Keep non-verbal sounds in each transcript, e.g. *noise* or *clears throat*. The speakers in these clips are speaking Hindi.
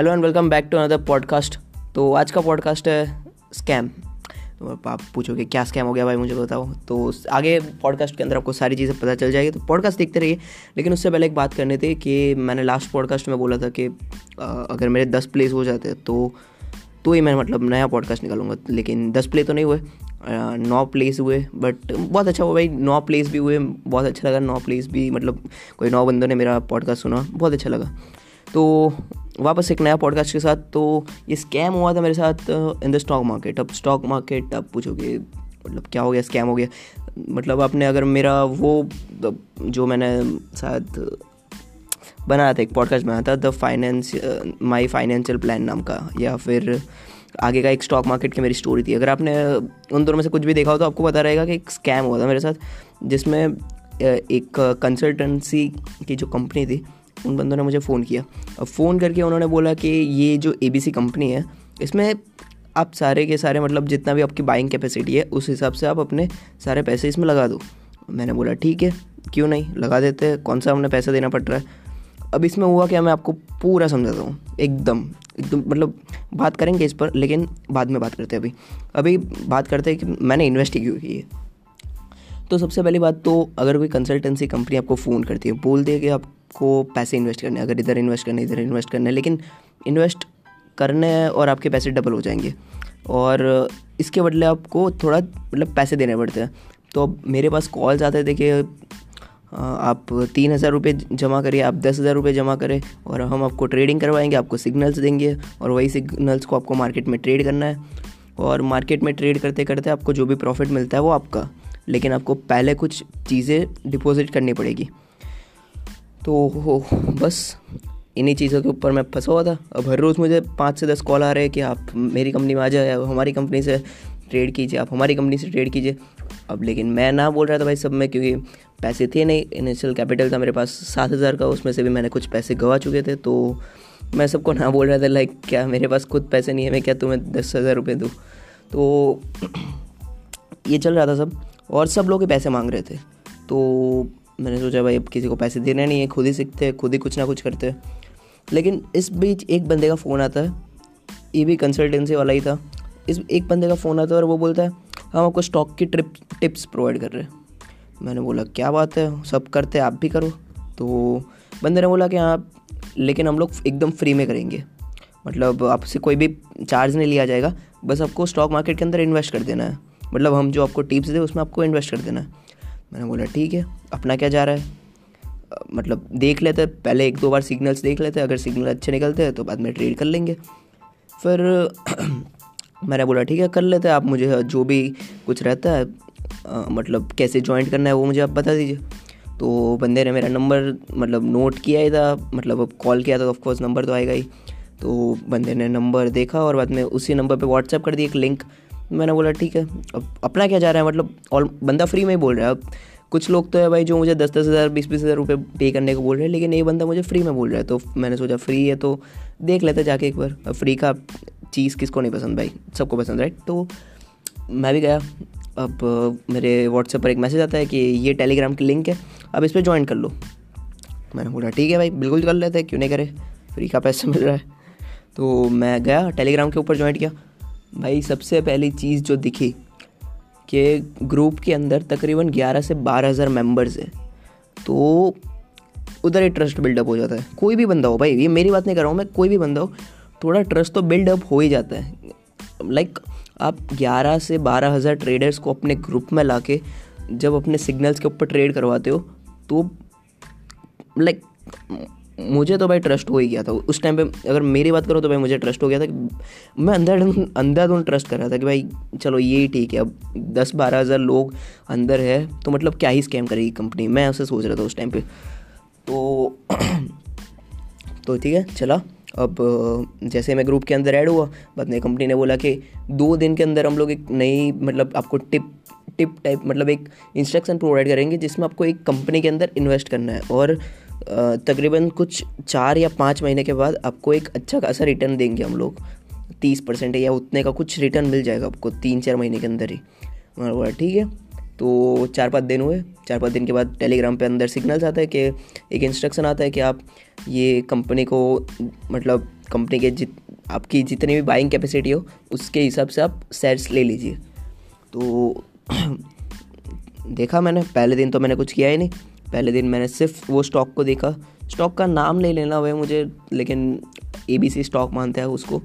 Hello and welcome back to another podcast तो आज का पॉडकास्ट है स्कैम तो आप पूछोगे, क्या स्कैम हो गया भाई? मुझे बताओ. तो आगे पॉडकास्ट के अंदर आपको सारी चीज़ें पता चल जाएगी। तो पॉडकास्ट देखते रहिए। लेकिन उससे पहले एक बात करनी थी कि मैंने लास्ट पॉडकास्ट में बोला था कि अगर मेरे दस प्लेस हो जाते तो तो ही मैं मतलब नया पॉडकास्ट निकालूँगा। लेकिन दस प्ले तो नहीं हुए। नौ प्लेस हुए बट बहुत अच्छा हुआ भाई। नौ प्लेस भी हुए, बहुत अच्छा लगा। नौ प्लेस भी मतलब कोई नौ बंदों ने मेरा पॉडकास्ट सुना। बहुत अच्छा लगा। तो वापस एक नया पॉडकास्ट के साथ तो ये स्कैम हुआ था मेरे साथ इन द स्टॉक मार्केट अब स्टॉक मार्केट अब पूछोगे मतलब क्या हो गया स्कैम हो गया? मतलब आपने अगर मेरा वो जो मैंने शायद बनाया था एक पॉडकास्ट बनाया था the finance my financial plan नाम का, या फिर आगे का एक स्टॉक मार्केट की मेरी स्टोरी थी। अगर आपने उन दोनों में से कुछ भी देखा हो तो आपको पता रहेगा कि एक स्कैम हुआ था मेरे साथ, जिसमें एक कंसल्टेंसी की जो कंपनी थी उन बंदों ने मुझे फ़ोन किया। अब फ़ोन करके उन्होंने बोला कि ये जो एबीसी कंपनी है, इसमें आप सारे के सारे मतलब जितना भी आपकी बाइंग कैपेसिटी है, उस हिसाब से आप अपने सारे पैसे इसमें लगा दो। मैंने बोला, ठीक है, क्यों नहीं? लगा देते हैं। कौन सा हमने पैसा देना पड़ रहा है? अब इसमें हुआ क्या? मैं आपको पूरा समझाता हूँ, एकदम एकदम मतलब बात करेंगे इस पर, लेकिन बाद में बात करते हैं अभी। अभी बात करते हैं कि मैंने इन्वेस्ट क्यों की है? तो सबसे पहली बात तो अगर कोई कंसल्टेंसी कंपनी आपको फ़ोन करती है बोलती है कि आपको पैसे इन्वेस्ट करने, अगर इधर इन्वेस्ट करने, इधर इन्वेस्ट करने लेकिन इन्वेस्ट करने और आपके पैसे डबल हो जाएँगे। और इसके बदले आपको थोड़ा मतलब पैसे देने पड़ते हैं। तो अब मेरे पास कॉल्स आते थे कि आप तीन हज़ार रुपये जमा करिए, आप दस हज़ार रुपये जमा करें और हम आपको ट्रेडिंग करवाएँगे, आपको सिग्नल्स देंगे और वही सिग्नल्स को आपको मार्केट में ट्रेड करना है। और मार्केट में ट्रेड करते करते आपको जो भी प्रॉफिट मिलता है वो आपका, लेकिन आपको पहले कुछ चीज़ें डिपॉजिट करनी पड़ेगी। तो बस इन्हीं चीज़ों के ऊपर मैं फंसा हुआ था। अब हर रोज़ मुझे पाँच से दस कॉल आ रहे हैं कि आप मेरी कंपनी में आ जाए अब हमारी कंपनी से ट्रेड कीजिए, आप हमारी कंपनी से ट्रेड कीजिए। अब लेकिन मैं ना बोल रहा था भाई सब में, क्योंकि पैसे थे नहीं इनिशियल कैपिटल था मेरे पास सात हज़ार का, उसमें से भी मैंने कुछ पैसे गवा चुके थे तो मैं सबको ना बोल रहा था लाइक क्या मेरे पास खुद पैसे नहीं है, मैं क्या तुम्हें दस हज़ार रुपये दूँ? तो *clears throat* ये चल रहा था सब, और सब लोग पैसे मांग रहे थे। तो मैंने सोचा, भाई, अब किसी को पैसे देने नहीं है, खुद ही सीखते हैं, खुद ही कुछ ना कुछ करते हैं। लेकिन इस बीच एक बंदे का फ़ोन आता है, ये भी कंसल्टेंसी वाला ही था। इस एक बंदे का फ़ोन आता है और वो बोलता है, हम आपको स्टॉक की ट्रिप टिप्स प्रोवाइड कर रहे हैं। मैंने बोला, क्या बात है? सब करते आप भी करो। तो बंदे ने बोला कि हाँ लेकिन हम लोग एकदम फ्री में करेंगे। मतलब आपसे कोई भी चार्ज नहीं लिया जाएगा। बस आपको स्टॉक मार्केट के अंदर इन्वेस्ट कर देना है। मतलब हम जो आपको टिप्स दे, उसमें आपको इन्वेस्ट कर देना है। मैंने बोला ठीक है अपना क्या जा रहा है? मतलब देख लेते पहले एक दो बार सिग्नल्स देख लेते अगर सिग्नल अच्छे निकलते हैं तो बाद में ट्रेड कर लेंगे। फिर *clears throat* मैंने बोला ठीक है कर लेते आप मुझे जो भी कुछ रहता है आ, मतलब कैसे ज्वाइंट करना है वो मुझे आप बता दीजिए। तो बंदे ने मेरा नंबर मतलब नोट किया ही था मतलब अब कॉल किया था तो ऑफकोर्स नंबर तो आएगा ही। तो बंदे ने नंबर देखा और बाद में उसी नंबर पे व्हाट्सएप कर दिया एक लिंक मैंने बोला, ठीक है, अब अपना क्या जा रहा है? मतलब और बंदा फ्री में ही बोल रहा है। अब कुछ लोग तो है भाई जो मुझे दस दस हज़ार बीस बीस हज़ार रुपये पे करने को बोल रहे हैं, लेकिन ये बंदा मुझे फ्री में बोल रहा है। तो मैंने सोचा फ्री है तो देख लेते जाके एक बार। अब फ्री का चीज़ किसको नहीं पसंद भाई? सबको पसंद राइट तो मैं भी गया। अब मेरे व्हाट्सएप पर एक मैसेज आता है कि ये टेलीग्राम की लिंक है, अब इस पर ज्वाइन कर लो। मैंने बोला, ठीक है भाई, बिल्कुल कर लेते हैं, क्यों नहीं करे? फ्री का पैसा मिल रहा है। तो मैं गया टेलीग्राम के ऊपर ज्वाइन किया। भाई, सबसे पहली चीज़ जो दिखी कि ग्रुप के अंदर तकरीबन 11 से बारह हज़ार मेंबर्स हैं तो उधर ही ट्रस्ट बिल्डअप हो जाता है। कोई भी बंदा हो भाई, ये मेरी बात नहीं कर रहा हूँ मैं, कोई भी बंदा हो, थोड़ा ट्रस्ट तो बिल्डअप हो ही जाता है। लाइक आप 11 से बारह हज़ार ट्रेडर्स को अपने ग्रुप में ला के जब अपने सिग्नल्स के ऊपर ट्रेड करवाते हो तो लाइक मुझे तो भाई ट्रस्ट हो ही गया था। उस टाइम पे अगर मेरी बात करो तो भाई मुझे ट्रस्ट हो गया था कि मैं अंदर अंधाधुन ट्रस्ट कर रहा था कि भाई चलो ये ठीक है, अब दस बारह हज़ार लोग अंदर है तो मतलब क्या ही स्कैम करेगी कंपनी मैं उसे सोच रहा था उस टाइम पे। तो *clears throat* तो ठीक है, चला। अब, जैसे मैं ग्रुप के अंदर ऐड हुआ, बाद में कंपनी ने बोला कि दो दिन के अंदर हम लोग एक नई मतलब आपको टिप टिप टाइप मतलब एक इंस्ट्रक्शन प्रोवाइड करेंगे जिसमें आपको एक कंपनी के अंदर इन्वेस्ट करना है। और तकरीबन कुछ चार या पाँच महीने के बाद आपको एक अच्छा खासा रिटर्न देंगे हम लोग। तीस परसेंट या उतने का कुछ रिटर्न मिल जाएगा आपको तीन चार महीने के अंदर ही। बोला ठीक है। तो चार पाँच दिन हुए। चार पाँच दिन के बाद टेलीग्राम पे अंदर सिग्नल्स आता है कि एक इंस्ट्रक्शन आता है कि आप ये कंपनी को मतलब कंपनी के जित, आपकी जितनी भी बाइंग कैपेसिटी हो, उसके हिसाब से आप शेयर्स ले लीजिए। तो *clears throat* देखा मैंने, पहले दिन तो मैंने कुछ किया ही नहीं। पहले दिन मैंने सिर्फ़ वो स्टॉक को देखा। स्टॉक का नाम ले लेना भाई मुझे, लेकिन ए बी सी स्टॉक मानते हैं उसको।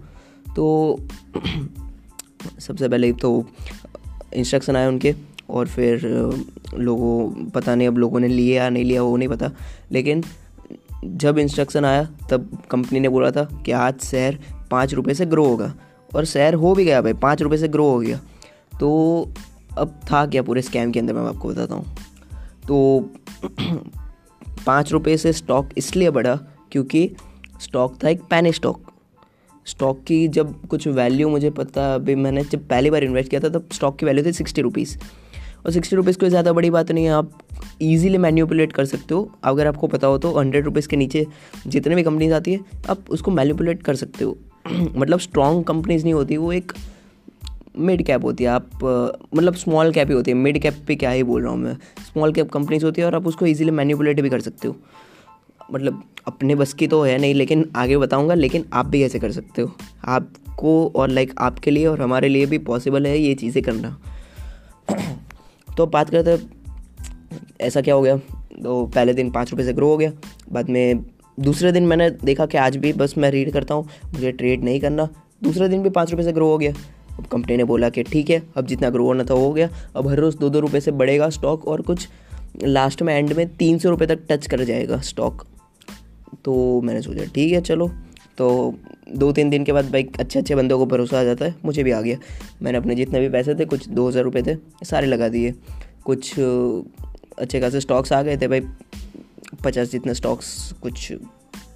तो *clears throat* सबसे पहले तो इंस्ट्रक्शन आए उनके, और फिर लोगों, पता नहीं अब लोगों ने लिया या नहीं लिया, वो नहीं पता। लेकिन जब इंस्ट्रक्शन आया, तब कंपनी ने बोला था कि आज शेयर पाँच रुपये से ग्रो होगा। और शेयर हो भी गया भाई, पाँच रुपये से ग्रो हो गया। तो अब था क्या पूरे स्कैम के अंदर, मैं आपको बताता हूँ। तो पाँच रुपये से स्टॉक इसलिए बढ़ा क्योंकि स्टॉक था एक पैन स्टॉक स्टॉक की जब कुछ वैल्यू मुझे पता, अभी मैंने जब पहली बार इन्वेस्ट किया था, तब स्टॉक की वैल्यू थी सिक्सटी रुपीज़ और सिक्सटी रुपीज़ कोई ज़्यादा बड़ी बात नहीं है, आप ईजिली मैन्यूपुलेट कर सकते हो। अगर आपको पता हो तो हंड्रेड रुपीज़ के नीचे जितने भी कंपनीज़ आती है, आप उसको मैन्यूपुलेट कर सकते हो। *clears throat* मतलब स्ट्रॉन्ग कंपनीज़ नहीं होती, वो एक मिड कैप होती है, आप मतलब स्मॉल कैप ही होती है। मिड कैप पे क्या ही बोल रहा हूँ मैं। स्मॉल कैप कंपनीज़ होती है और आप उसको ईजिली मैन्यूपुलेट भी कर सकते हो। मतलब अपने बस की तो है नहीं, लेकिन आगे बताऊँगा, लेकिन आप भी ऐसे कर सकते हो। आपको और लाइक आपके लिए और हमारे लिए भी पॉसिबल है ये चीज़ें करना। तो बात करते ऐसा क्या हो गया? तो पहले दिन पाँच रुपये से ग्रो हो गया। बाद में दूसरे दिन मैंने देखा कि आज भी बस मैं रीड करता हूँ, मुझे ट्रेड नहीं करना। दूसरे दिन भी पाँच रुपये से ग्रो हो गया। अब कंपनी ने बोला कि ठीक है, अब जितना ग्रो होना था हो गया। अब हर रोज़ दो दो रुपये से बढ़ेगा स्टॉक और कुछ लास्ट में एंड में तीन सौ रुपये तक टच कर जाएगा स्टॉक तो मैंने सोचा, ठीक है, चलो। तो दो तीन दिन के बाद भाई अच्छे अच्छे बंदों को भरोसा आ जाता है, मुझे भी आ गया। मैंने अपने जितने भी पैसे थे, कुछ दो हज़ार रुपये थे, सारे लगा दिए। कुछ अच्छे खासे स्टॉक्स आ गए थे भाई, पचास जितने स्टॉक्स कुछ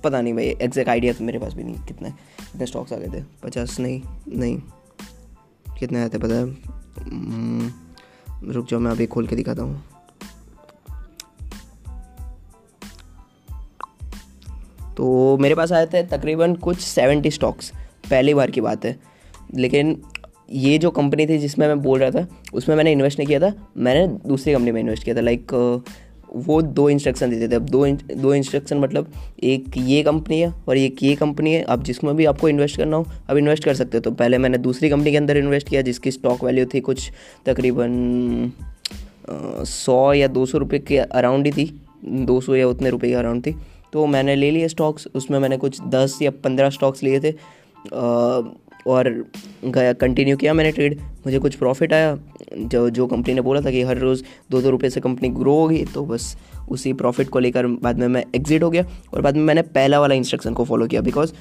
पता नहीं भाई एग्जैक्ट आइडिया तो मेरे पास भी नहीं, कितने कितने स्टॉक्स आ गए थे, पचास नहीं नहीं। कितने आए थे पता है? हम्म, रुक जाओ मैं अभी खोल के दिखाता हूँ। तो मेरे पास आए थे तकरीबन कुछ सेवेंटी स्टॉक्स। पहली बार की बात है। लेकिन ये जो कंपनी थी जिसमें मैं बोल रहा था उसमें मैंने इन्वेस्ट नहीं किया था मैंने दूसरी कंपनी में इन्वेस्ट किया था। लाइक वो दो इंस्ट्रक्शन देते थे। अब दो दो इंस्ट्रक्शन मतलब एक ये कंपनी है और एक ये कंपनी है। अब जिसमें भी आपको इन्वेस्ट करना हो अब इन्वेस्ट कर सकते हो। तो पहले मैंने दूसरी कंपनी के अंदर इन्वेस्ट किया, जिसकी स्टॉक वैल्यू थी कुछ तकरीबन सौ या दो सौ रुपये के अराउंड ही थी। दो सौ या उतने रुपये के अराउंड थी। तो मैंने ले लिए स्टॉक्स उसमें मैंने कुछ दस या पंद्रह स्टॉक्स लिए थे। और गया कंटिन्यू किया मैंने ट्रेड मुझे कुछ प्रॉफिट आया। जो जो कंपनी ने बोला था कि हर रोज़ दो दो रुपये से कंपनी ग्रो होगी तो बस उसी प्रॉफिट को लेकर बाद में मैं एग्ज़िट हो गया और बाद में मैंने पहला वाला इंस्ट्रक्शन को फॉलो किया बिकॉज़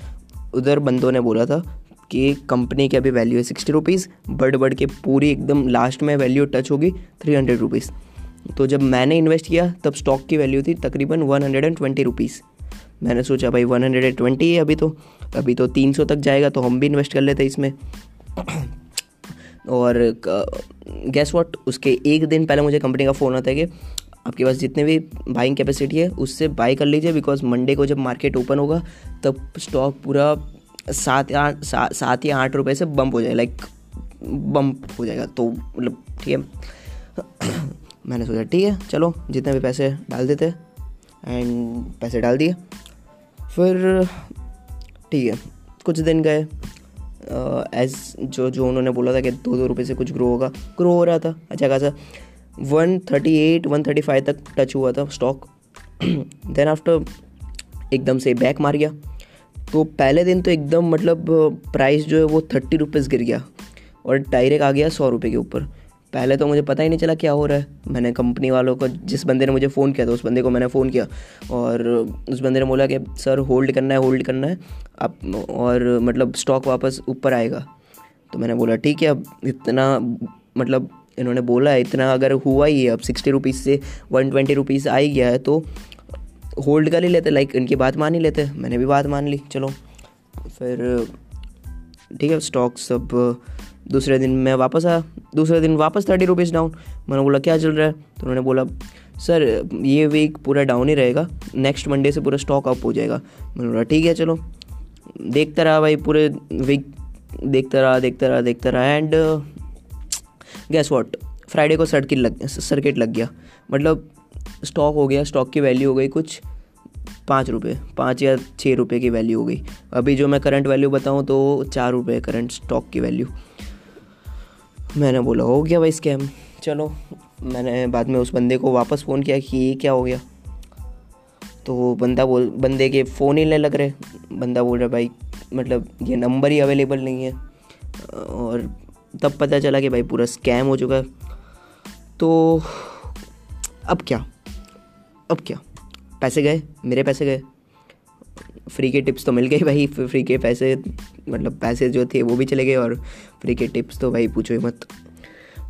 उधर बंदों ने बोला था कि कंपनी की अभी वैल्यू है सिक्सटी रुपीज़ बढ़ बढ़ के पूरी एकदम लास्ट में वैल्यू टच होगी थ्री हंड्रेड रुपीज़ तो जब मैंने इन्वेस्ट किया, तब स्टॉक की वैल्यू थी तकरीबन one hundred and twenty rupees मैंने सोचा भाई वन हंड्रेड एंड ट्वेंटी है अभी तो। अभी तो तीन सौ तक जाएगा तो हम भी इन्वेस्ट कर लेते इसमें। और गैस वॉट उसके एक दिन पहले मुझे कंपनी का फ़ोन आता है कि आपके पास जितने भी बाइंग कैपेसिटी है उससे बाई कर लीजिए बिकॉज़ मंडे को जब मार्केट ओपन होगा तब स्टॉक पूरा सात सा, सात या आठ रुपये से बम्प हो जाएगा लाइक बम्प हो जाएगा। तो मतलब ठीक है। *clears throat* मैंने सोचा ठीक है चलो जितने भी पैसे डाल देते एंड पैसे डाल दिए फिर, ठीक है, कुछ दिन गए एज जो जो उन्होंने बोला था कि दो दो रुपये से कुछ ग्रो होगा ग्रो हो रहा था अच्छा खासा one thirty eight one thirty five तक टच हुआ था स्टॉक देन आफ्टर एकदम से बैक मार गया तो पहले दिन तो एकदम मतलब प्राइस जो है वो थर्टी रुपीज़ गिर गया, और डायरेक्ट आ गया सौ रुपये के ऊपर। पहले तो मुझे पता ही नहीं चला क्या हो रहा है। मैंने कंपनी वालों को, जिस बंदे ने मुझे फ़ोन किया था, उस बंदे को मैंने फ़ोन किया। और उस बंदे ने बोला कि, सर होल्ड करना है होल्ड करना है। आप और मतलब स्टॉक वापस ऊपर आएगा। तो मैंने बोला, ठीक है, अब इतना मतलब इन्होंने बोला है इतना अगर हुआ ही है, अब सिक्सटी रुपीज़ से वन ट्वेंटी रुपीज़ आ ही गया है तो होल्ड कर ही लेते लाइक इनकी बात मान ही लेते। मैंने भी बात मान ली, चलो। फिर, ठीक है स्टॉक सब दूसरे दिन मैं वापस आया, दूसरे दिन वापस थर्टी रुपीज़ डाउन मैंने बोला, क्या चल रहा है? तो उन्होंने बोला, सर, ये वीक पूरा डाउन ही रहेगा नेक्स्ट मंडे से पूरा स्टॉक अप हो जाएगा। मैंने बोला, ठीक है, चलो। देखता रहा भाई पूरे वीक देखता रहा देखता रहा देखता रहा एंड गैस वॉट फ्राइडे को सर्किट लग सर्किट लग गया। मतलब स्टॉक हो गया स्टॉक की वैल्यू हो गई कुछ पाँच रुपये पाँच या छः रुपये की वैल्यू हो गई। अभी जो मैं करंट वैल्यू बताऊँ तो चार रुपये करंट स्टॉक की वैल्यू मैंने बोला, हो गया भाई स्कैम चलो, मैंने बाद में उस बंदे को वापस फ़ोन किया कि ये क्या हो गया? तो बंदा बोल, बंदे के फ़ोन ही नहीं लग रहे। बंदा बोल रहा, भाई मतलब ये नंबर ही अवेलेबल नहीं है। और तब पता चला कि भाई पूरा स्कैम हो चुका। है तो अब क्या? अब क्या? पैसे गए? मेरे पैसे गए? फ्री के टिप्स तो मिल गए भाई फ्री के पैसे मतलब पैसे जो थे वो भी चले गए और फ्री के टिप्स तो भाई पूछो ही मत।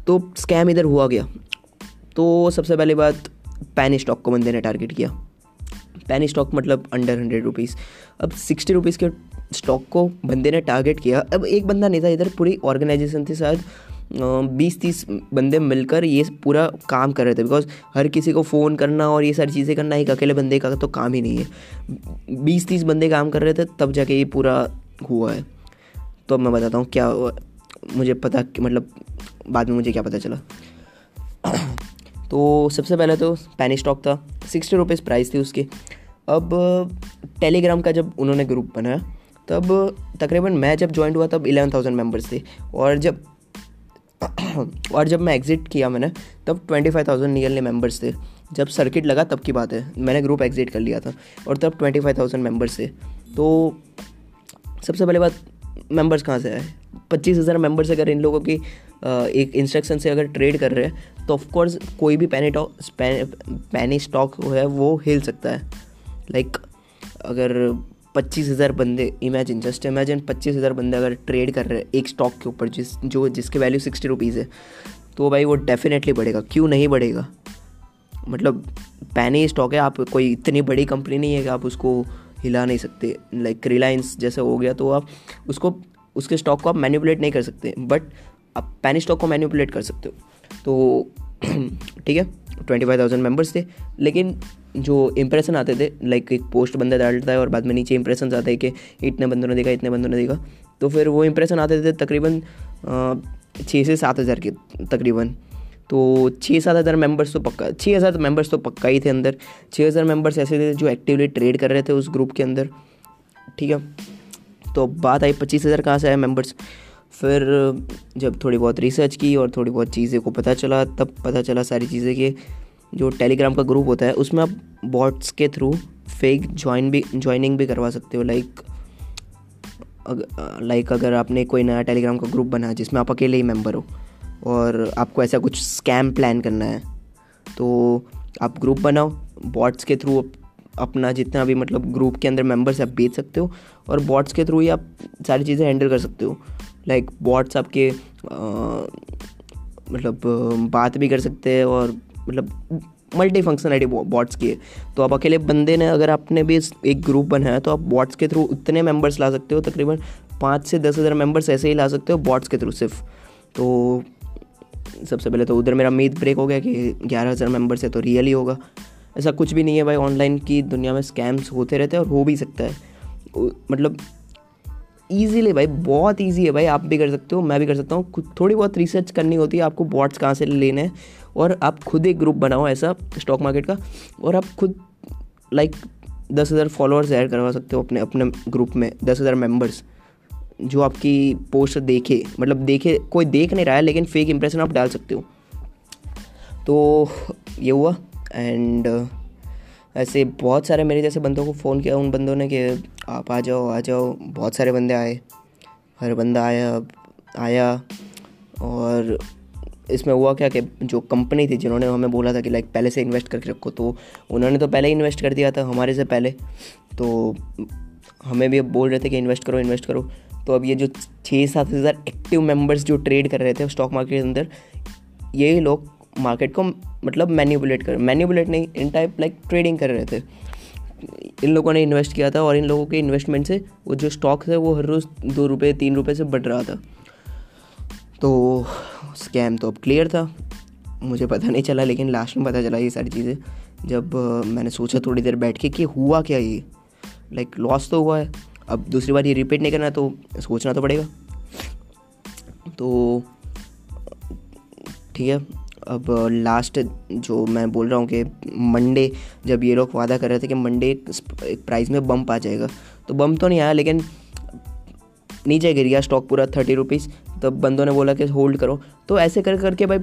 तो स्कैम इधर हुआ गया। तो सबसे पहले बात पैन स्टॉक को बंदे ने टारगेट किया। पैन स्टॉक मतलब अंडर हंड्रेड रुपीज़ अब सिक्सटी रुपीज़ के स्टॉक को बंदे ने टारगेट किया। अब एक बंदा नहीं था इधर, पूरी ऑर्गेनाइजेशन थी शायद। बीस तीस बंदे मिलकर ये पूरा काम कर रहे थे। बिकॉज़ हर किसी को फ़ोन करना और ये सारी चीज़ें करना, एक अकेले बंदे का तो काम ही नहीं है। बीस तीस बंदे काम कर रहे थे, तब जाके ये पूरा हुआ है। तो अब मैं बताता हूँ क्या मुझे पता मतलब बाद में मुझे क्या पता चला। *coughs* तो सबसे पहले तो पैनी स्टॉक था सिक्सटी रुपीज़ प्राइस थी उसकी। अब टेलीग्राम का जब उन्होंने ग्रुप बनाया, तब तकरीबन मैं जब ज्वाइन हुआ, तब इलेवन थाउज़ेंड मेंबर्स थे। और जब और जब मैं एग्ज़िट किया मैंने, तब twenty five thousand nearly members थे। जब सर्किट लगा, तब की बात है। मैंने ग्रुप एग्ज़िट कर लिया था और तब ट्वेंटी फाइव थाउज़ेंड मेंबर्स थे। तो सबसे पहले बात मेंबर्स कहाँ से आए? पच्चीस हज़ार मेंबर्स अगर इन लोगों की एक इंस्ट्रक्शन से अगर ट्रेड कर रहे हैं तो ऑफकोर्स कोई भी पैनी पैनी स्टॉक है, वो हिल सकता है। लाइक अगर पच्चीस हज़ार बंदे इमेजिन जस्ट इमेजिन पच्चीस हज़ार बंदे अगर ट्रेड कर रहे हैं एक स्टॉक के ऊपर, जिस, जो, जिसकी वैल्यू सिक्सटी रुपीज़ है तो भाई वो डेफिनेटली बढ़ेगा। क्यों नहीं बढ़ेगा? मतलब पैनी स्टॉक है, आप कोई इतनी बड़ी कंपनी नहीं है कि आप उसको हिला नहीं सकते। लाइक रिलायंस जैसे हो गया तो आप उसको, उसके स्टॉक को आप मैनिपुलेट नहीं कर सकते। बट आप पैनी स्टॉक को मैनिपुलेट कर सकते हो। तो *clears throat* ठीक है? ट्वेंटी फाइव थाउज़ेंड मेंबर्स थे। लेकिन जो इंप्रेशन आते थे लाइक एक पोस्ट बंदा डालता है और बाद में नीचे इंप्रेशन आते हैं कि इतने बंदों ने देखा, इतने बंदों ने देखा। तो फिर वो इंप्रेशन आते थे तकरीबन छः से सात हज़ार के तकरीबन। तो छः सात हज़ार मेंबर्स तो पक्का छः हज़ार मेंबर्स तो पक्का ही थे अंदर। छः हज़ार मेंबर्स ऐसे थे जो एक्टिवली ट्रेड कर रहे थे उस ग्रुप के अंदर। ठीक है? तो बात आई पच्चीस हज़ार कहाँ से आए मेंबर्स फिर, जब थोड़ी बहुत रिसर्च की और थोड़ी बहुत चीज़ें को पता चला, तब पता चला सारी चीज़ें कि जो टेलीग्राम का ग्रुप होता है, उसमें आप बॉट्स के थ्रू फेक ज्वाइन भी ज्वाइनिंग भी करवा सकते हो। लाइक लाइक अगर आपने कोई नया टेलीग्राम का ग्रुप बना जिसमें आप अकेले ही मेंबर हो और आपको ऐसा कुछ स्कैम प्लान करना है तो आप ग्रुप बनाओ बॉट्स के थ्रू अपना जितना भी मतलब ग्रुप के अंदर मेंबर्स आप बेच सकते हो और बॉट्स के थ्रू ही आप सारी चीज़ें हैंडल कर सकते हो। लाइक आपके आ, मतलब बात भी कर सकते हैं और मतलब मल्टी फंक्शनलिटी बॉट्स की है। तो आप अकेले बंदे ने अगर आपने भी एक ग्रुप बनाया तो आप बॉट्स के थ्रू उतने मेंबर्स ला सकते हो तकरीबन पाँच से दस हज़ार मेंबर्स ऐसे ही ला सकते हो बॉट्स के थ्रू सिर्फ़। तो सबसे पहले तो उधर मेरा मीत ब्रेक हो गया कि ग्यारह हज़ार मेंबर्स है तो रियल ही होगा। ऐसा कुछ भी नहीं है भाई ऑनलाइन की दुनिया में स्कैम्स होते रहते हैं और हो भी सकता है। मतलब ईजीली भाई, बहुत ईजी है भाई, आप भी कर सकते हो, मैं भी कर सकता हूँ। थोड़ी बहुत रिसर्च करनी होती है, आपको बॉट्स कहाँ से लेने हैं। और आप खुद एक ग्रुप बनाओ ऐसा स्टॉक मार्केट का, और आप खुद लाइक दस हज़ार फॉलोअर्स ऐड करवा सकते हो अपने अपने ग्रुप में, दस हज़ार मेंबर्स जो आपकी पोस्ट देखे मतलब देखे, कोई देख नहीं रहा है, लेकिन फेक इंप्रेशन आप डाल सकते हो। तो ये हुआ एंड ऐसे बहुत सारे मेरे जैसे बंदों को फ़ोन किया, उन बंदों ने कि आप आ जाओ आ जाओ। बहुत सारे बंदे आए। हर बंदा आया आया। और इसमें हुआ क्या कि जो कंपनी थी जिन्होंने हमें बोला था कि लाइक पहले से इन्वेस्ट करके रखो तो उन्होंने तो पहले ही इन्वेस्ट कर दिया था, हमारे से पहले। तो हमें भी अब बोल रहे थे कि इन्वेस्ट करो इन्वेस्ट करो। तो अब ये जो छः सात हज़ार एक्टिव मेंबर्स जो ट्रेड कर रहे थे स्टॉक मार्केट के अंदर, ये लोग मार्केट को मतलब मैन्यूबुलेट कर मैन्यूबुलेट नहीं इन टाइप लाइक ट्रेडिंग कर रहे थे। इन लोगों ने इन्वेस्ट किया था और इन लोगों के इन्वेस्टमेंट से वो जो स्टॉक है वो हर रोज़ दो रुपये तीन रुपये से बढ़ रहा था। तो स्कैम तो अब क्लियर था। मुझे पता नहीं चला, लेकिन लास्ट में पता चला ये सारी चीज़ें। जब मैंने सोचा थोड़ी देर बैठ के कि हुआ क्या ये? लाइक लॉस तो हुआ है। अब दूसरी बार ये रिपीट नहीं करना तो सोचना तो पड़ेगा। तो ठीक है। अब लास्ट जो मैं बोल रहा हूँ कि मंडे जब ये लोग वादा कर रहे थे कि मंडे एक प्राइस में बम्प आ जाएगा तो बम्प तो नहीं आया, लेकिन नीचे गिर गया स्टॉक पूरा थर्टी रुपीज़ तब बंदों ने बोला कि होल्ड करो। तो ऐसे कर, करके भाई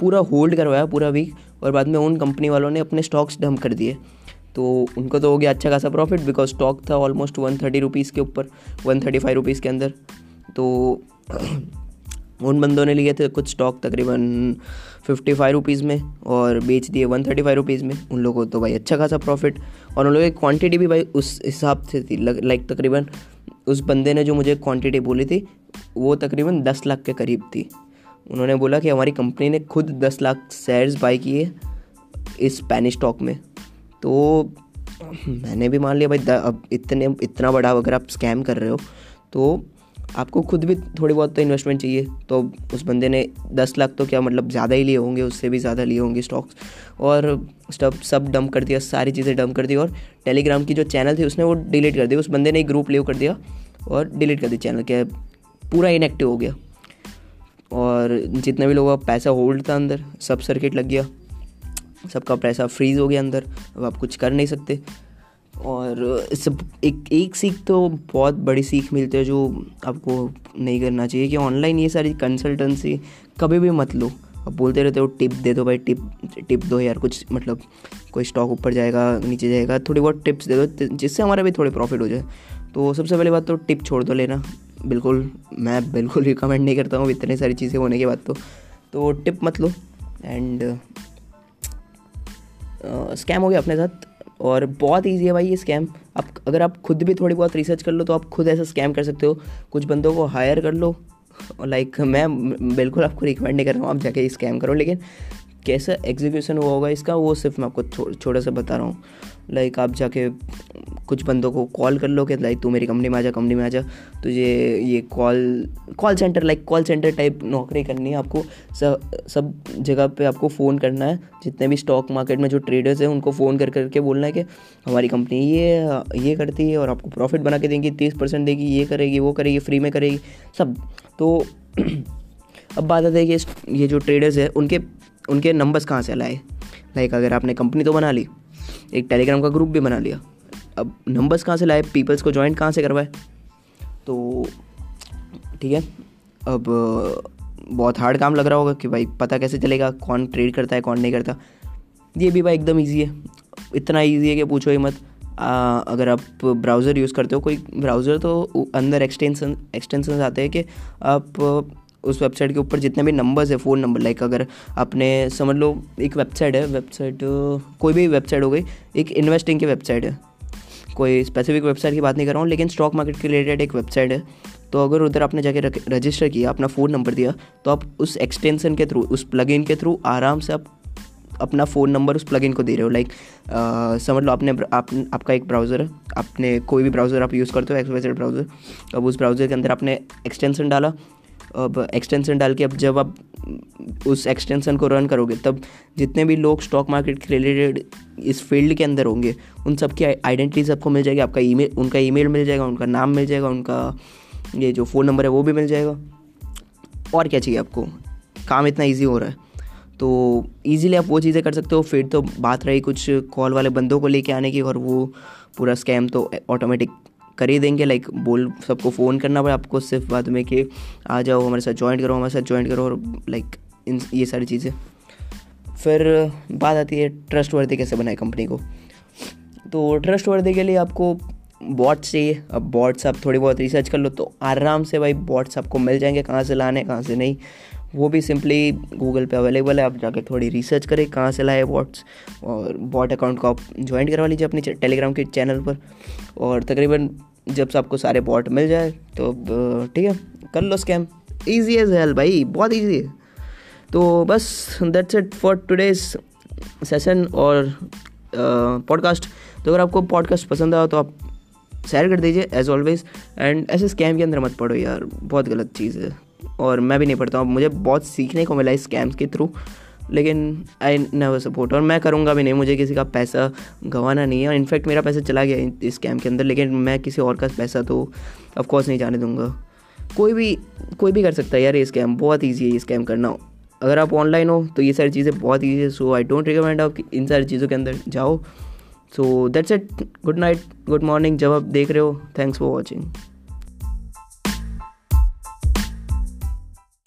पूरा होल्ड करवाया, पूरा वीक और बाद में उन कंपनी वालों ने अपने स्टॉक्स डंप कर दिए। तो उनको तो हो गया अच्छा खासा प्रॉफिट बिकॉज़ स्टॉक था ऑलमोस्ट वन थर्टी रुपीज़ के ऊपर वन थर्टी फाइव रुपीज़ के अंदर। तो *clears throat* उन बंदों ने लिए थे कुछ स्टॉक तकरीबन फिफ्टी फाइव रुपीज़ में और बेच दिए वन थर्टी फाइव रुपीज़ में उन लोगों को। तो भाई अच्छा खासा प्रॉफिट और उन लोगों की क्वांटिटी भी भाई उस हिसाब से थी। लाइक तकरीबन उस बंदे ने जो मुझे क्वांटिटी बोली थी, वो तकरीबन दस लाख के करीब थी। उन्होंने बोला कि हमारी कंपनी ने खुद दस लाख शेयर्स बाई किए इस स्पेनिश स्टॉक में। तो मैंने भी मान लिया भाई अब इतने, इतना बड़ा अगर आप स्कैम कर रहे हो तो आपको खुद भी थोड़ी बहुत तो इन्वेस्टमेंट चाहिए। तो उस बंदे ने दस लाख तो क्या मतलब ज़्यादा ही लिए होंगे, उससे भी ज़्यादा लिए होंगे स्टॉक्स और सब सब डंप कर दिया, सारी चीज़ें डंप कर दी और टेलीग्राम की जो चैनल थी उसने वो डिलीट कर दिया उस बंदे ने एक ग्रुप लीव कर दिया और डिलीट कर दिया चैनल क्या पूरा इनएक्टिव हो गया। और जितने भी लोगों का पैसा होल्ड था अंदर, सब सर्किट लग गया। सबका पैसा फ्रीज हो गया अंदर। अब आप कुछ कर नहीं सकते। और सब एक एक सीख तो बहुत बड़ी सीख मिलती है जो आपको नहीं करना चाहिए कि ऑनलाइन ये सारी कंसल्टेंसी कभी भी मत लो। अब बोलते रहते हो, टिप दे दो भाई, टिप टिप दो यार, कुछ मतलब कोई स्टॉक ऊपर जाएगा, नीचे जाएगा, थोड़ी बहुत टिप्स दे दो जिससे हमारा भी थोड़ी प्रॉफिट हो जाए। तो सबसे पहले बात तो टिप छोड़ दो लेना। बिल्कुल, मैं बिल्कुल रिकमेंड नहीं करता हूँ इतनी सारी चीज़ें होने के बाद तो। तो टिप मत लो। एंड स्कैम हो गया अपने साथ। और बहुत ईजी है भाई ये स्कैम आप अगर आप खुद भी थोड़ी बहुत रिसर्च कर लो तो आप खुद ऐसा स्कैम कर सकते हो। कुछ बंदों को हायर कर लो। लाइक मैं बिल्कुल आपको रिकमेंड नहीं कर रहा हूँ, आप जाके स्कैम करो। लेकिन कैसा एग्जीक्यूशन हुआ होगा इसका, वो सिर्फ़ मैं आपको छोटा सा बता रहा हूँ। लाइक आप जाके कुछ बंदों को कॉल कर लो कि लाइक तू मेरी कंपनी में आ जा कंपनी में आ जा। तुझे ये call call centre like call centre type नौकरी करनी है आपको। सब सब जगह पे आपको फ़ोन करना है। जितने भी स्टॉक मार्केट में जो ट्रेडर्स हैं, उनको फ़ोन कर, करके बोलना है कि हमारी कंपनी ये ये करती है और आपको प्रॉफिट बना के देंगी, तीस परसेंट देगी, ये करेगी, वो करेगी फ्री में करेगी, सब। तो *clears throat* अब बात आती है कि ये जो ट्रेडर्स है, उनके उनके नंबर्स कहाँ से लाए? लाइक अगर आपने कंपनी तो बना ली, एक टेलीग्राम का ग्रुप भी बना लिया अब नंबर्स कहाँ से लाए? पीपल्स को ज्वाइन कहाँ से करवाए? तो ठीक है। अब बहुत हार्ड काम लग रहा होगा कि भाई पता कैसे चलेगा कौन ट्रेड करता है कौन नहीं करता। ये भी भाई एकदम ईजी है। इतना ईजी है कि पूछो ही मत। आ, अगर आप ब्राउज़र यूज़ करते हो कोई ब्राउज़र तो अंदर एक्सटेंसन एक्सटेंसन आते हैं कि आप उस वेबसाइट के ऊपर जितने भी नंबर्स है फ़ोन नंबर लाइक अगर आपने समझ लो एक वेबसाइट है वेबसाइट कोई भी वेबसाइट हो गई एक इन्वेस्टिंग की वेबसाइट है। कोई स्पेसिफिक वेबसाइट की बात नहीं कर रहा हूँ लेकिन स्टॉक मार्केट के रिलेटेड एक वेबसाइट है। तो अगर उधर आपने जाके रजिस्टर किया अपना फ़ोन नंबर दिया तो आप उस एक्सटेंसन के थ्रू उस प्लगइन के थ्रू आराम से आप अपना फ़ोन नंबर उस प्लगइन को दे रहे हो। लाइक समझ लो आपने आप, आपका एक ब्राउज़र है आपने कोई भी ब्राउज़र आप यूज़ करते हो एक्सवाइजेड ब्राउज़र अब उस ब्राउज़र के अंदर आपने एक्सटेंसन डाला अब एक्सटेंसन डाल के अब जब आप उस एक्सटेंसन को रन करोगे, तब जितने भी लोग स्टॉक मार्केट के रिलेटेड इस फ़ील्ड के अंदर होंगे, उन सब की सबको मिल जाएगी, आपका ईमेल उनका ईमेल मिल जाएगा, उनका नाम मिल जाएगा, उनका ये जो फ़ोन नंबर है वो भी मिल जाएगा। और क्या चाहिए आपको? काम इतना ईजी हो रहा है। तो ईजीली आप वो चीज़ें कर सकते हो। फिर तो बात रही कुछ कॉल वाले बंदों को लेके आने की और वो पूरा स्कैम तो ऑटोमेटिक कर ही देंगे लाइक बोल सबको फ़ोन करना पड़े आपको सिर्फ़ बाद में कि आ जाओ, हमारे साथ ज्वाइन करो, हमारे साथ ज्वाइन करो और लाइक इन ये सारी चीज़ें। फिर बात आती है ट्रस्ट वर्दी कैसे बनाए कंपनी को। तो ट्रस्ट वर्दी के लिए आपको बॉट्स चाहिए। अब बॉट्स आप थोड़ी बहुत रिसर्च कर लो तो आराम से भाई बॉट्स आपको मिल जाएँगे, कहाँ से लाने, कहाँ से नहीं। वो भी सिंपली गूगल पे अवेलेबल है। आप जाके थोड़ी रिसर्च करें कहाँ से लाए बॉट्स और बॉट अकाउंट को आप ज्वाइन करवा लीजिए अपनी टेलीग्राम के चैनल पर। और तकरीबन जब से आपको सारे बॉट मिल जाए तो ठीक है, कर लो स्कैम ईजी एज हेल भाई, बहुत ईजी है। तो बस that's it for today's session और पॉडकास्ट तो अगर आपको पॉडकास्ट पसंद आया तो आप शेयर कर दीजिए एज ऑलवेज एंड ऐसे स्कैम के अंदर मत पढ़ो यार, बहुत गलत चीज़ है। और मैं भी नहीं पढ़ता हूँ। मुझे बहुत सीखने को मिला इस स्कैम्स के थ्रू लेकिन आई नेवर सपोर्ट और मैं करूँगा भी नहीं। मुझे किसी का पैसा गंवाना नहीं है। और इनफैक्ट मेरा पैसा चला गया इस स्कैम के अंदर, लेकिन मैं किसी और का पैसा तो ऑफकोर्स नहीं जाने दूँगा। कोई भी कोई भी कर सकता है यार ये स्कैम बहुत ईजी है ये स्कैम करना। अगर आप ऑनलाइन हो तो ये सारी चीज़ें बहुत ईजी है। सो आई डोंट रिकमेंड आप इन सारी चीज़ों के अंदर जाओ। So that's it good night good morning जब आप देख रहे हो थैंक्स फॉर वॉचिंग